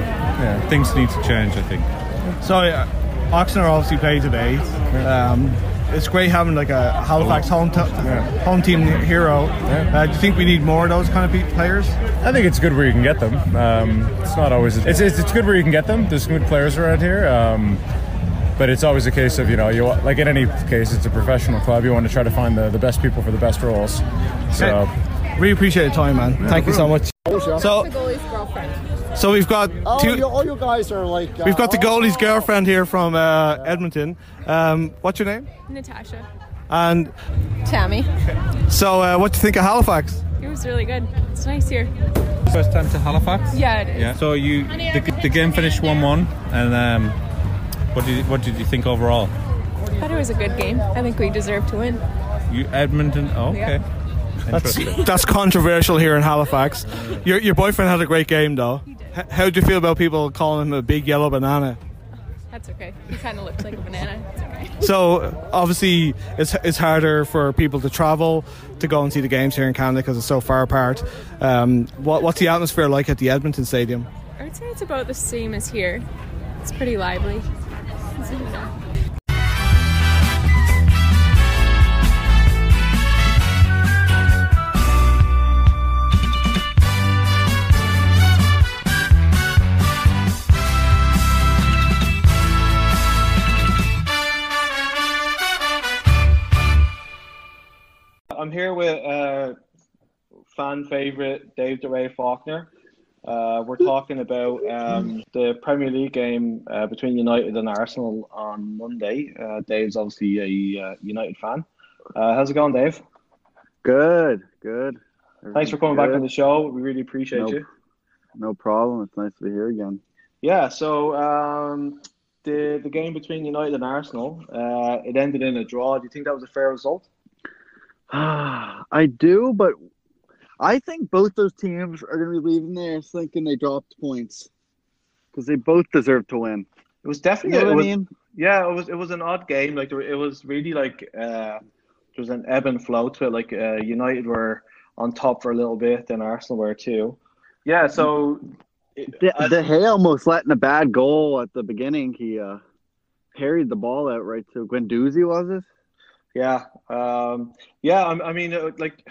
things need to change. I think. So, uh, Oxner obviously played today. Um, it's great having like a Halifax home t- home team hero. Uh, do you think we need more of those kind of players? I think it's good where you can get them. Um, it's not always. It's, it's, it's good where you can get them. There's good players around here. Um, but it's always a case of you know you like in any case it's a professional club. You want to try to find the, the best people for the best roles. So Really appreciate the time, man. Thank you so much. So, the goalie's girlfriend. so we've got Oh, two. you, all you guys are like. Uh, We've got the oh, goalie's girlfriend here from uh, Edmonton. Um, what's your name? Natasha. And Tammy. so, uh, what do you think of Halifax? It was really good. It's nice here. First time to Halifax. Yeah, it is. Yeah. So you the, the game finished one one, and um, what did you, what did you think overall? I thought it was a good game. I think we deserve to win. You Edmonton. Oh, okay. Yeah. That's that's controversial here in Halifax. Your your boyfriend had a great game though. H- how do you feel about people calling him a big yellow banana? That's okay. He kind of looks like a banana. It's okay. So obviously it's it's harder for people to travel to go and see the games here in Canada because it's so far apart. Um, what what's the atmosphere like at the Edmonton Stadium? I would say it's about the same as here. It's pretty lively. I'm here with uh, fan favorite Dave DeRay Faulkner. Uh, we're talking about um, the Premier League game uh, between United and Arsenal on Monday. Uh, Dave's obviously a uh, United fan. Uh, how's it going, Dave? Good, good. Thanks for coming back Good. on the show. We really appreciate No, you. No problem. It's nice to be here again. Yeah, so um, the the game between United and Arsenal, uh, it ended in a draw. Do you think that was a fair result? I do, but I think both those teams are going to be leaving there thinking they dropped points because they both deserve to win. It was You definitely know it what I mean? Yeah, it was it was an odd game. Like it was really like uh, there was an ebb and flow to it. Like uh, United were on top for a little bit, then Arsenal were too. Yeah, so it, I- De Gea almost letting a bad goal at the beginning. He uh, parried the ball out right to Guendouzi, was it? yeah, um, yeah. I, I mean, uh, like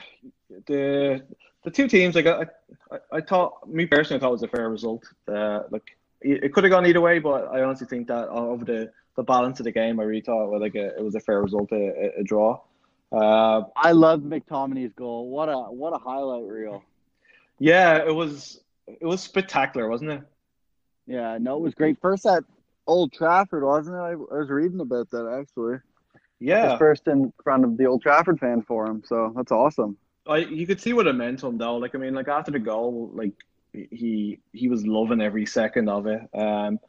the the two teams. Like I, I, I thought, me personally, I thought it was a fair result. Uh, like it, could have gone either way, but I honestly think that over the the balance of the game, I really thought well, like a, it was a fair result, a, a, draw. Uh, I loved McTominay's goal. What a what a highlight reel. yeah, it was it was spectacular, wasn't it? Yeah, no, it was great. First at Old Trafford, wasn't it? I, I was reading about that actually. Yeah, first in front of the Old Trafford fan for him, so that's awesome. I you could see what it meant to him though. Like I mean, like after the goal, like he he was loving every second of it. Um,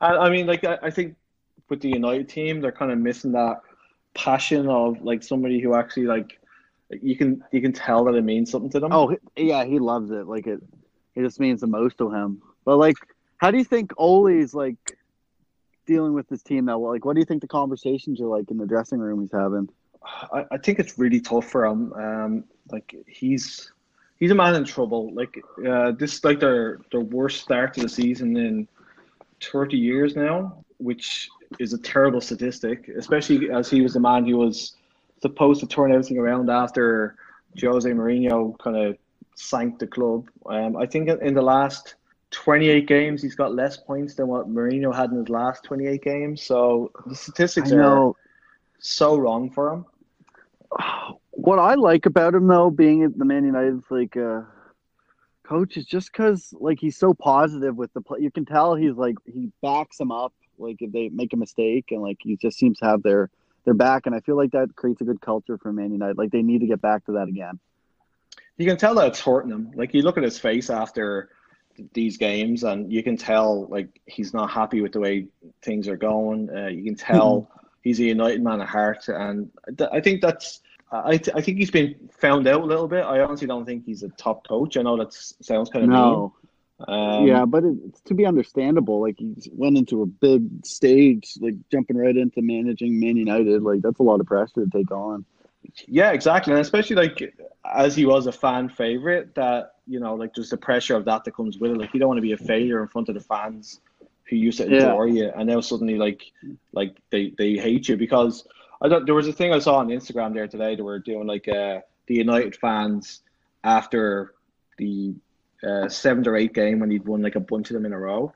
and I mean, like I, I think with the United team, they're kind of missing that passion of like somebody who actually like you can you can tell that it means something to them. Oh yeah, he loves it. Like it, it just means the most to him. But like, how do you think Ole's like dealing with his team now? Like, what do you think the conversations are like in the dressing room he's having? I, I think it's really tough for him. Um, like he's he's a man in trouble. Like uh, this is like their their worst start to the season in thirty years now, which is a terrible statistic, especially as he was the man who was supposed to turn everything around after Jose Mourinho kind of sank the club. Um, I think in the last 28 games, he's got less points than what Mourinho had in his last 28 games. So the statistics are so wrong for him. What I like about him though, being at the Man United's like uh, coach, is just because like he's so positive with the play. You can tell he's like he backs them up. Like if they make a mistake, and like he just seems to have their their back. And I feel like that creates a good culture for Man United. Like they need to get back to that again. you can tell that it's hurting him. Like you look at his face after these games, and you can tell like he's not happy with the way things are going. Uh, you can tell he's a United man at heart, and th- I think that's. I, th- I think he's been found out a little bit. I honestly don't think he's a top coach. I know that sounds kind of No. Um, yeah, but it, it's to be understandable. Like he went into a big stage, like jumping right into managing Man United. Like that's a lot of pressure to take on. Yeah, exactly, and especially like as he was a fan favorite, that you know, like there's the pressure of that that comes with it. Like you don't want to be a failure in front of the fans who used to Yeah. adore you, and now suddenly like like they they hate you because I don't. There was a thing I saw on Instagram there today. They were doing like uh the United fans after the uh, seventh or eighth game when he'd won like a bunch of them in a row,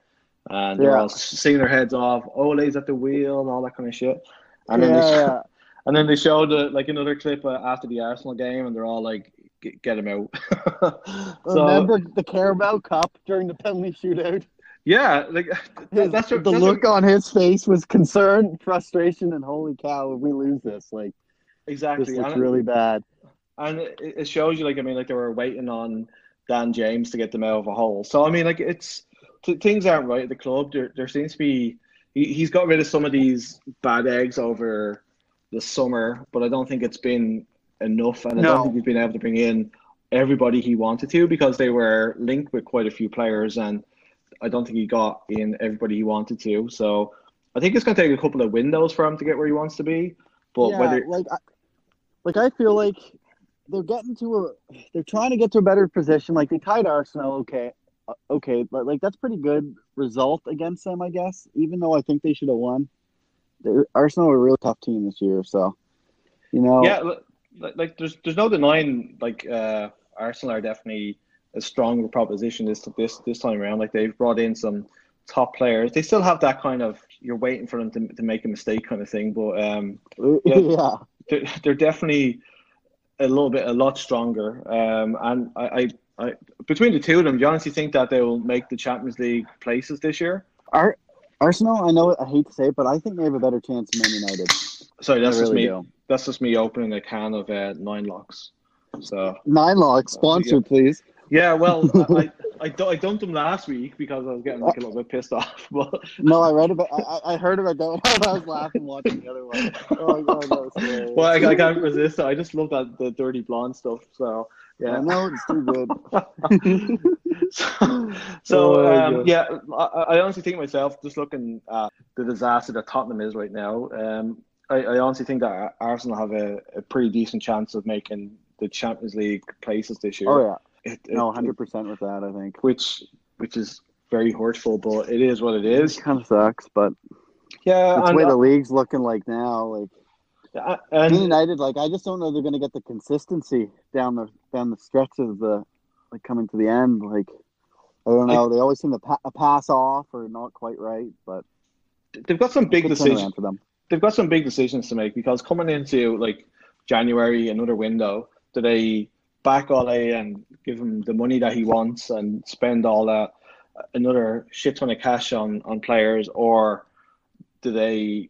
and they're Yeah. all singing their heads off. Ole's at the wheel and all that kind of shit. And then they Yeah. and then they showed uh, like another clip uh, after the Arsenal game, and they're all like, "Get, get him out." so Remember the Carabao Cup during the penalty shootout? Yeah, like His- that's what, the that's look what, on his face was concern, frustration, and holy cow, if we lose this, like exactly. this looks and, really bad. and it, shows you like I mean like they were waiting on Dan James to get them out of a hole. So I mean like it's t- things aren't right at the club. There there seems to be he, he's got rid of some of these bad eggs over the summer, but I don't think it's been enough, and I No. don't think he's been able to bring in everybody he wanted to because they were linked with quite a few players, and I don't think he got in everybody he wanted to. So I think it's going to take a couple of windows for him to get where he wants to be. But yeah, whether like, I, like I feel like they're getting to a, they're trying to get to a better position. Like they tied Arsenal, okay, uh, okay, but like that's pretty good result against them, I guess. Even though I think they should have won. They're, Arsenal are a real tough team this year, so you know. Yeah, like, like there's there's no denying like uh, Arsenal are definitely a stronger proposition this this this time around. Like they've brought in some top players. They still have that kind of you're waiting for them to, to make a mistake kind of thing, but um, yeah. Yeah. they're, they're definitely a little bit a lot stronger. Um, and I, I, I between the two of them, do you honestly think that they will make the Champions League places this year? Ar- Arsenal, I know I hate to say it, but I think they have a better chance than Man United. Sorry, that's I just really me. do. That's just me opening a can of uh, nine locks. So. Nine Lock, sponsored, please. Yeah, well, I, I, I, I dumped them last week because I was getting like, a little bit pissed off. But No, I read about. I, I- heard about that one. I was laughing watching the other one. Oh god, that well, I, I can't resist it. I just love that the dirty blonde stuff. So yeah, I know it's too good. so Oh, um, yeah, I, I honestly think myself, just looking at the disaster that Tottenham is right now, um, I, I honestly think that Arsenal have a, a pretty decent chance of making the Champions League places this year. Oh yeah, It- no, hundred percent with that. I think which which is very hurtful, but it is what it is. it kind of sucks, but Yeah, the way the league's looking like now. Like uh, and United, like I just don't know they're going to get the consistency down the down the stretch of the like coming to the end. Like I don't know, they always seem to pa- pass off or not quite right, but they've got some big decisions. for them. they've got some big decisions to make because coming into like January, another window, do they back Ole and give him the money that he wants and spend all that another shit ton of cash on on players, or do they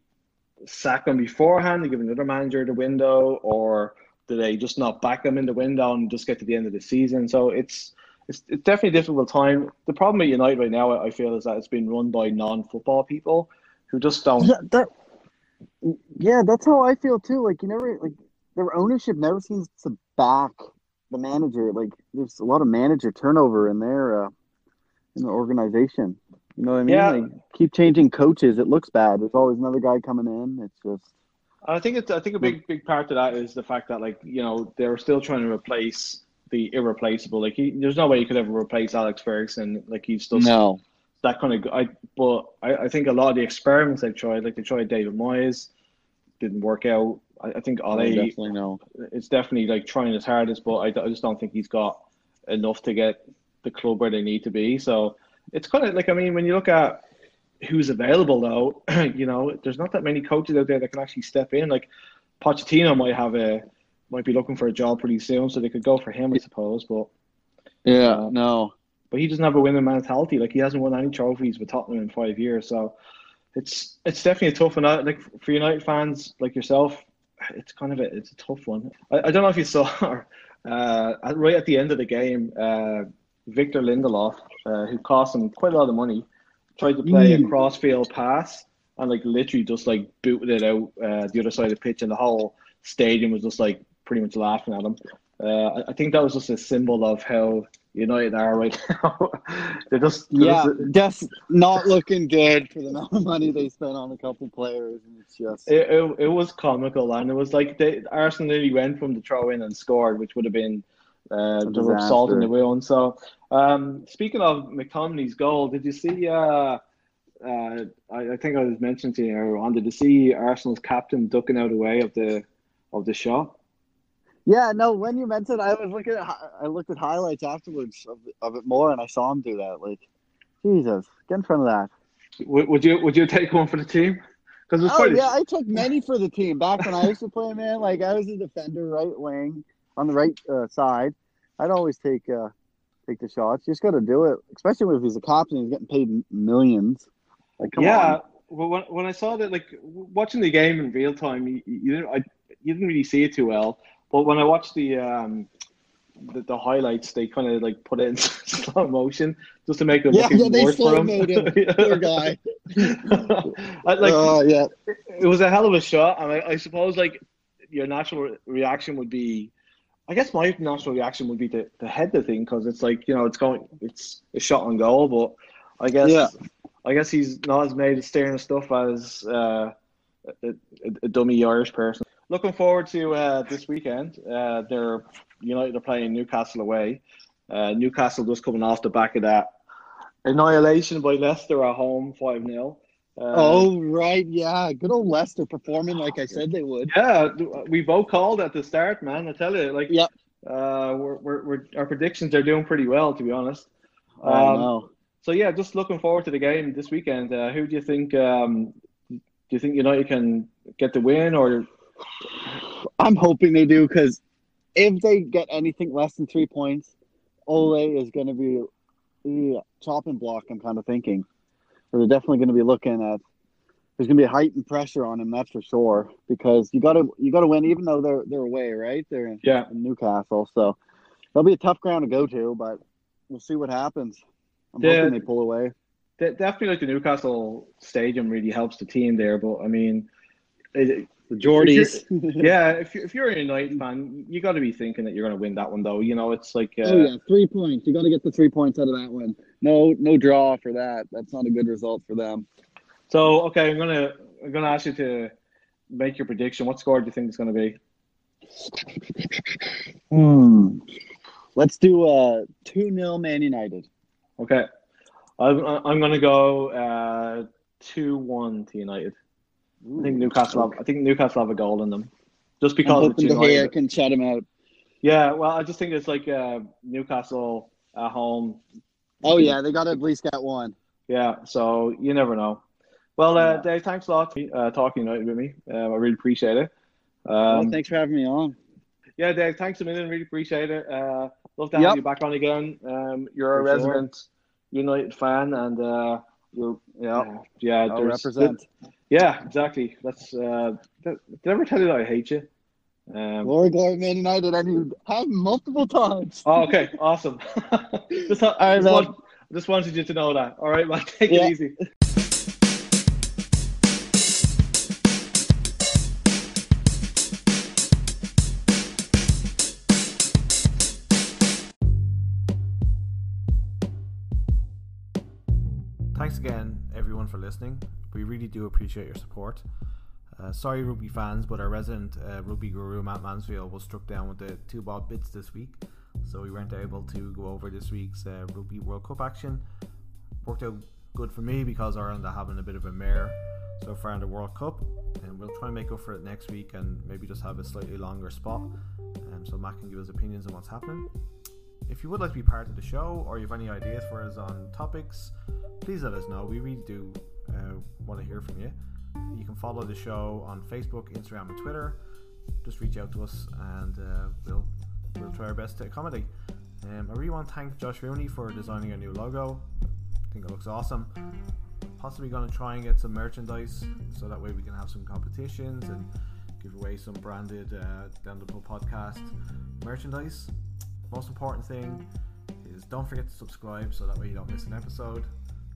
sack him beforehand and give another manager the window, or do they just not back him in the window and just get to the end of the season? So it's it's, it's definitely a difficult time. The problem with United right now, I feel, is that it's been run by non-football people who just don't. Yeah, that. Yeah, that's how I feel too. Like you never like their ownership never seems to back the manager. Like there's a lot of manager turnover in their uh, in the organization. You know what I mean? Yeah. Like keep changing coaches. It looks bad. There's always another guy coming in. It's just I think it's. I think a big, big part of that is the fact that, like, you know, they're still trying to replace the irreplaceable. Like, he, there's no way you could ever replace Alex Ferguson. Like, he's still no. that kind of. I, but I, I think a lot of the experiments they've tried, like they tried David Moyes, didn't work out. I, I think Ole, definitely no. it's definitely like trying his hardest, but I, I just don't think he's got enough to get the club where they need to be. So it's kind of like I mean, when you look at who's available though, you know, there's not that many coaches out there that can actually step in. Like Pochettino might have a might be looking for a job pretty soon, so they could go for him, I suppose. But Yeah, uh, no. but he doesn't have a winning mentality. Like he hasn't won any trophies with Tottenham in five years, so it's it's definitely a tough one. Like for United fans like yourself, it's kind of a it's a tough one. I, I don't know if you saw uh, right at the end of the game, uh, Victor Lindelof, uh, who cost him quite a lot of money, tried to play Mm. a crossfield pass and like literally just like booted it out uh, the other side of the pitch, and the whole stadium was just like pretty much laughing at him. Uh, I, think that was just a symbol of how United are right now. they're just they're Yeah, just- not looking good for the amount of money they spent on a couple players, and it's just It, it, it was comical, and it was like they, Arsenal nearly went from the throw in and scored, which would have been uh, the rub salt in the wound. So, um, speaking of McTominay's goal, did you see? Uh, uh, I, I think I was mentioning to you earlier on. Did you see Arsenal's captain ducking out of the way of the of the shot? Yeah, no. When you mentioned, I was looking at I looked at highlights afterwards of, of it more, and I saw him do that. Like, Jesus, get in front of that. Would, would you would you take one for the team? Because Oh quite yeah, I took many for the team back when I used to play. Man, like I was a defender, right wing on the right uh, side. I'd always take uh, take the shots. You just got to do it, especially if he's a captain. And he's getting paid millions. Like, come yeah. on. Well, when, when I saw that, like watching the game in real time, you, you didn't I, you didn't really see it too well. But when I watched the um the, the highlights, they kind of like put it in slow motion just to make it Yeah, look yeah, even they worse for slow him. mode him. Poor guy. I, like, Oh yeah. it was a hell of a shot, and I, I suppose like your natural re- reaction would be, I guess my natural reaction would be to, to head the thing because it's like you know it's going it's a shot on goal, but I guess Yeah. I guess he's not as made of staring stuff as uh, a, a, a dummy Irish person. Looking forward to uh, this weekend. Uh, they're United are playing Newcastle away. Uh, Newcastle just coming off the back of that annihilation by Leicester at home, five 0 uh, Oh right, yeah. Good old Leicester performing like I said they would. Yeah, we both called at the start, man. I tell you, like, Yep. uh, we're, we're, we're our predictions are doing pretty well, to be honest. I Um, know. So yeah, just looking forward to the game this weekend. Uh, who do you think? Um, do you think United can get the win, or I'm hoping they do because if they get anything less than three points, Ole is going to be yeah, chopping block. I'm kind of thinking, or they're definitely going to be looking at. There's going to be a heightened pressure on him, that's for sure. Because you got to you got to win, even though they're they're away, right? They're in, Yeah. in Newcastle, so that'll be a tough ground to go to. But we'll see what happens. I'm Yeah. hoping they pull away. Definitely like the Newcastle stadium really helps the team there. But I mean, it, The Geordies. yeah, if you're, if you're a United fan, you got to be thinking that you're going to win that one, though. You know, it's like uh, oh yeah, three points. You got to get the three points out of that one. No, no draw for that. That's not a good result for them. So okay, I'm gonna I'm gonna ask you to make your prediction. What score do you think it's gonna be? Hmm. Let's do a two 0 Man United. Okay, I'm I'm gonna go uh, two one to United. I think Newcastle. Have, I think Newcastle have a goal in them, just I'm because it's hoping Gea can shut him out. Yeah, well, I just think it's like uh, Newcastle at home. Oh yeah, they got to at least get one. Yeah, so you never know. Well, uh, Yeah. Dave, thanks a lot for uh, talking United with me. Uh, I really appreciate it. well, Um, thanks for having me on. Yeah, Dave, thanks a million. Really appreciate it. Uh, love to have Yep. you back on again. Um, you're a For sure. resident United fan, and uh, you're Yeah, uh, yeah. I'll represent. Yeah, exactly. That's. Uh, did did I ever tell you that I hate you? Um, Glory, glory, Man United, and you have multiple times. oh, okay, awesome. just, All right, just, want- just wanted you to know that. All right, man. Take Yeah. it easy. Listening. We really do appreciate your support. Uh, sorry, rugby fans, but our resident uh, rugby guru Matt Mansfield was struck down with the two bob bits this week, so we weren't able to go over this week's uh, Rugby World Cup action. Worked out good for me because Ireland are having a bit of a mare so far in the World Cup, and we'll try and make up for it next week and maybe just have a slightly longer spot, um, so Matt can give us opinions on what's happening. If you would like to be part of the show or you have any ideas for us on topics, please let us know. We really do want to hear from you. You can follow the show on Facebook, Instagram, and Twitter. Just reach out to us, and uh, we'll we'll try our best to accommodate. Um, I really want to thank Josh Rooney for designing a new logo. I think it looks awesome. Possibly going to try and get some merchandise so that way we can have some competitions and give away some branded uh, Down the podcast merchandise. Most important thing is don't forget to subscribe so that way you don't miss an episode.